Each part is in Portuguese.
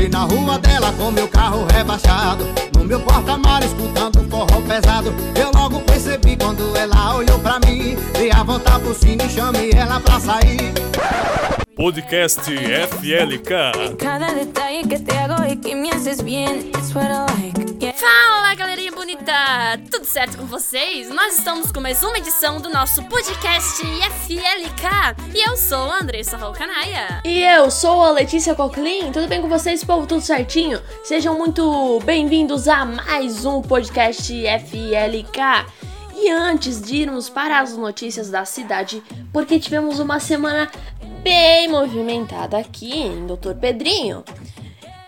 Entrei na rua dela com meu carro rebaixado No meu porta-mar escutando forró pesado Eu logo percebi quando ela olhou pra mim Dei a volta por cima e chamei ela pra sair Podcast FLK. Cada detalle que te hago y que me haces bien, it's what I like. Yeah. Fala galerinha bonita! Tudo certo com vocês? Nós estamos com mais uma edição do nosso podcast FLK e eu sou a Andressa Rolcanaia. E eu sou a Letícia Coquelin, tudo bem com vocês, povo? Tudo certinho? Sejam muito bem-vindos a mais um podcast FLK. E antes de irmos para as notícias da cidade, porque tivemos uma semana bem movimentada aqui em Doutor Pedrinho,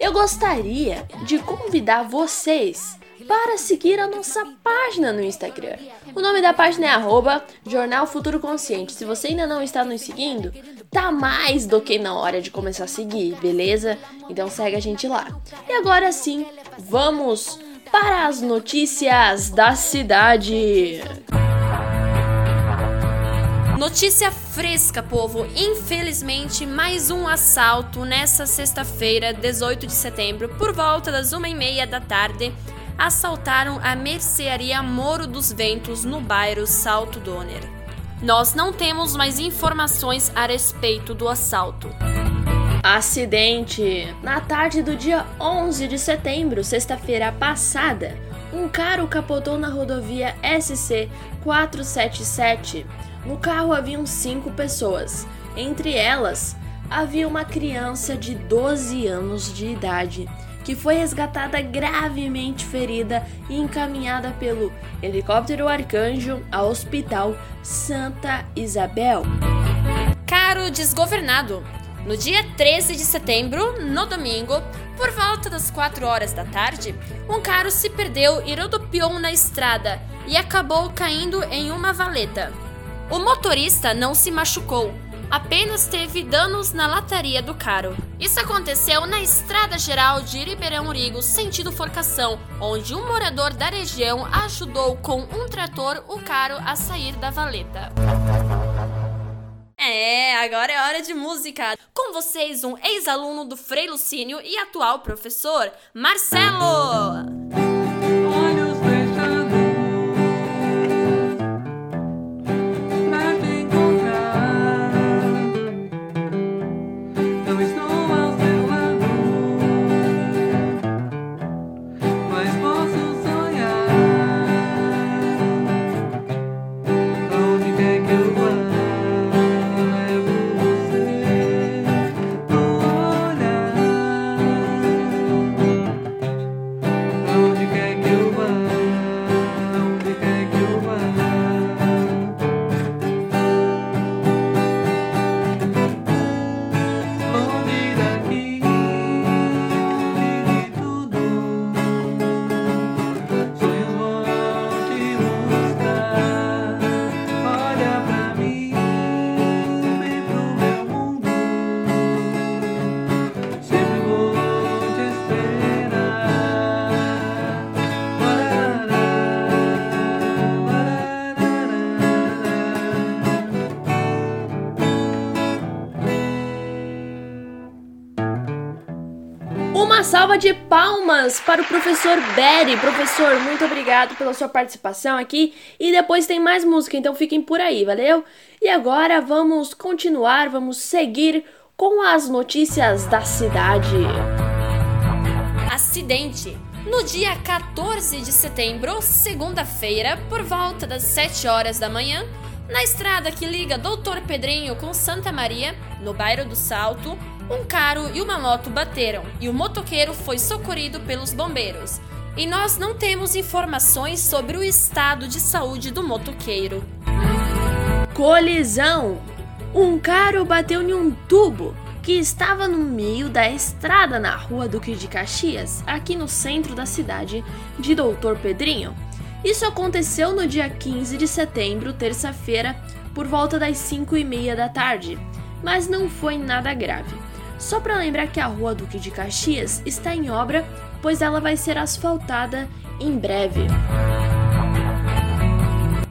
eu gostaria de convidar vocês para seguir a nossa página no Instagram. O nome da página é arroba Jornal Futuro Consciente. Se você ainda não está nos seguindo, tá mais do que na hora de começar a seguir, beleza? Então segue a gente lá. E agora sim, vamos para as notícias da cidade. Notícia fresca, povo. Infelizmente, mais um assalto nessa sexta-feira, 18 de setembro, por volta das uma e meia da tarde. Assaltaram a mercearia Moro dos Ventos no bairro Salto Donner. Nós não temos mais informações a respeito do assalto. Acidente! Na tarde do dia 11 de setembro, sexta-feira passada, um carro capotou na rodovia SC 477. No carro haviam cinco pessoas. Entre elas, havia uma criança de 12 anos de idade, que foi resgatada gravemente ferida e encaminhada pelo helicóptero Arcanjo ao Hospital Santa Isabel. Caro desgovernado. No dia 13 de setembro, no domingo, por volta das 4 horas da tarde, um carro se perdeu e rodopiou na estrada e acabou caindo em uma valeta. O motorista não se machucou, apenas teve danos na lataria do carro. Isso aconteceu na estrada geral de Ribeirão Rigo, sentido Forcação, onde um morador da região ajudou com um trator o carro a sair da valeta. É, agora é hora de música. Com vocês, um ex-aluno do Frei Lucínio e atual professor, Marcelo! Uma salva de palmas para o professor Berry. Professor, muito obrigado pela sua participação aqui. E depois tem mais música, então fiquem por aí, valeu? E agora vamos continuar, vamos seguir com as notícias da cidade. Acidente. No dia 14 de setembro, segunda-feira, por volta das 7 horas da manhã, na estrada que liga Doutor Pedrinho com Santa Maria, no bairro do Salto, um carro e uma moto bateram e o motoqueiro foi socorrido pelos bombeiros. E nós não temos informações sobre o estado de saúde do motoqueiro. Colisão! Um carro bateu em um tubo que estava no meio da estrada na rua Duque de Caxias, aqui no centro da cidade de Doutor Pedrinho. Isso aconteceu no dia 15 de setembro, terça-feira, por volta das 5 e meia da tarde, mas não foi nada grave. Só para lembrar que a rua Duque de Caxias está em obra, pois ela vai ser asfaltada em breve.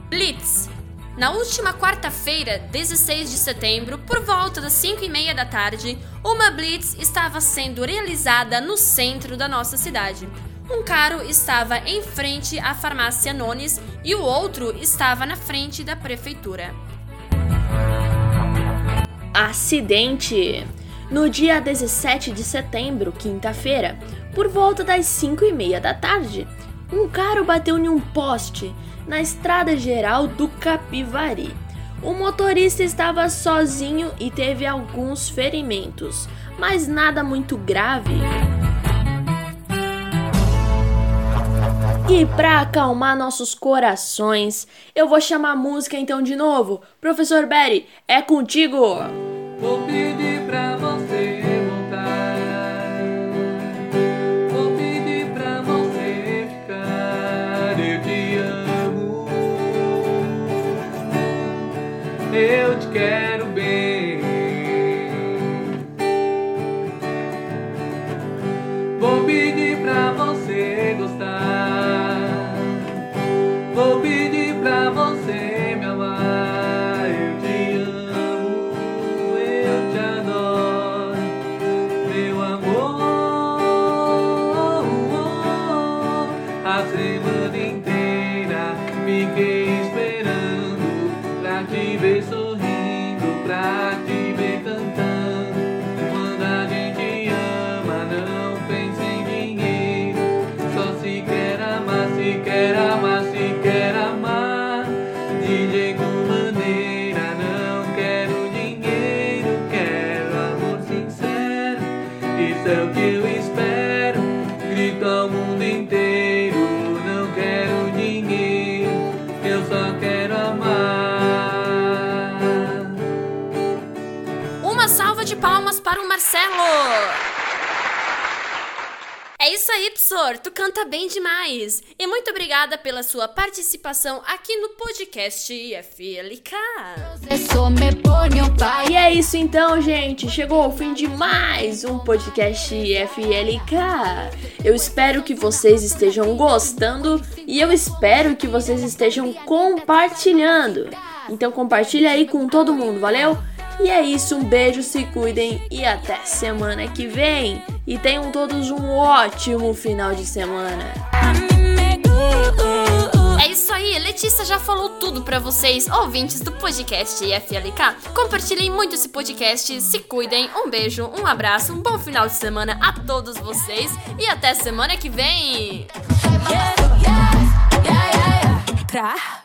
Blitz. Na última quarta-feira, 16 de setembro, por volta das 5 e meia da tarde, uma blitz estava sendo realizada no centro da nossa cidade. Um carro estava em frente à farmácia Nones e o outro estava na frente da prefeitura. Acidente! No dia 17 de setembro, quinta-feira, por volta das 5 e meia da tarde, um carro bateu em um poste na estrada geral do Capivari. O motorista estava sozinho e teve alguns ferimentos, mas nada muito grave. E para acalmar nossos corações, eu vou chamar a música então de novo. Professor Berry, é contigo! Vou pedir pra você Eu te quero bem. Te ver sorrindo, pra para o Marcelo! É isso aí, Psor, tu canta bem demais! E muito obrigada pela sua participação aqui no podcast FLK. Pa' E é isso então, gente. Chegou o fim de mais um podcast FLK. Eu espero que vocês estejam gostando e eu espero que vocês estejam compartilhando. Então compartilha aí com todo mundo, valeu? E é isso, um beijo, se cuidem e até semana que vem. E tenham todos um ótimo final de semana. É isso aí, Letícia já falou tudo pra vocês, ouvintes do podcast FLK. Compartilhem muito esse podcast, se cuidem, um beijo, um abraço, um bom final de semana a todos vocês e até semana que vem! yeah, yeah, yeah, yeah. Pra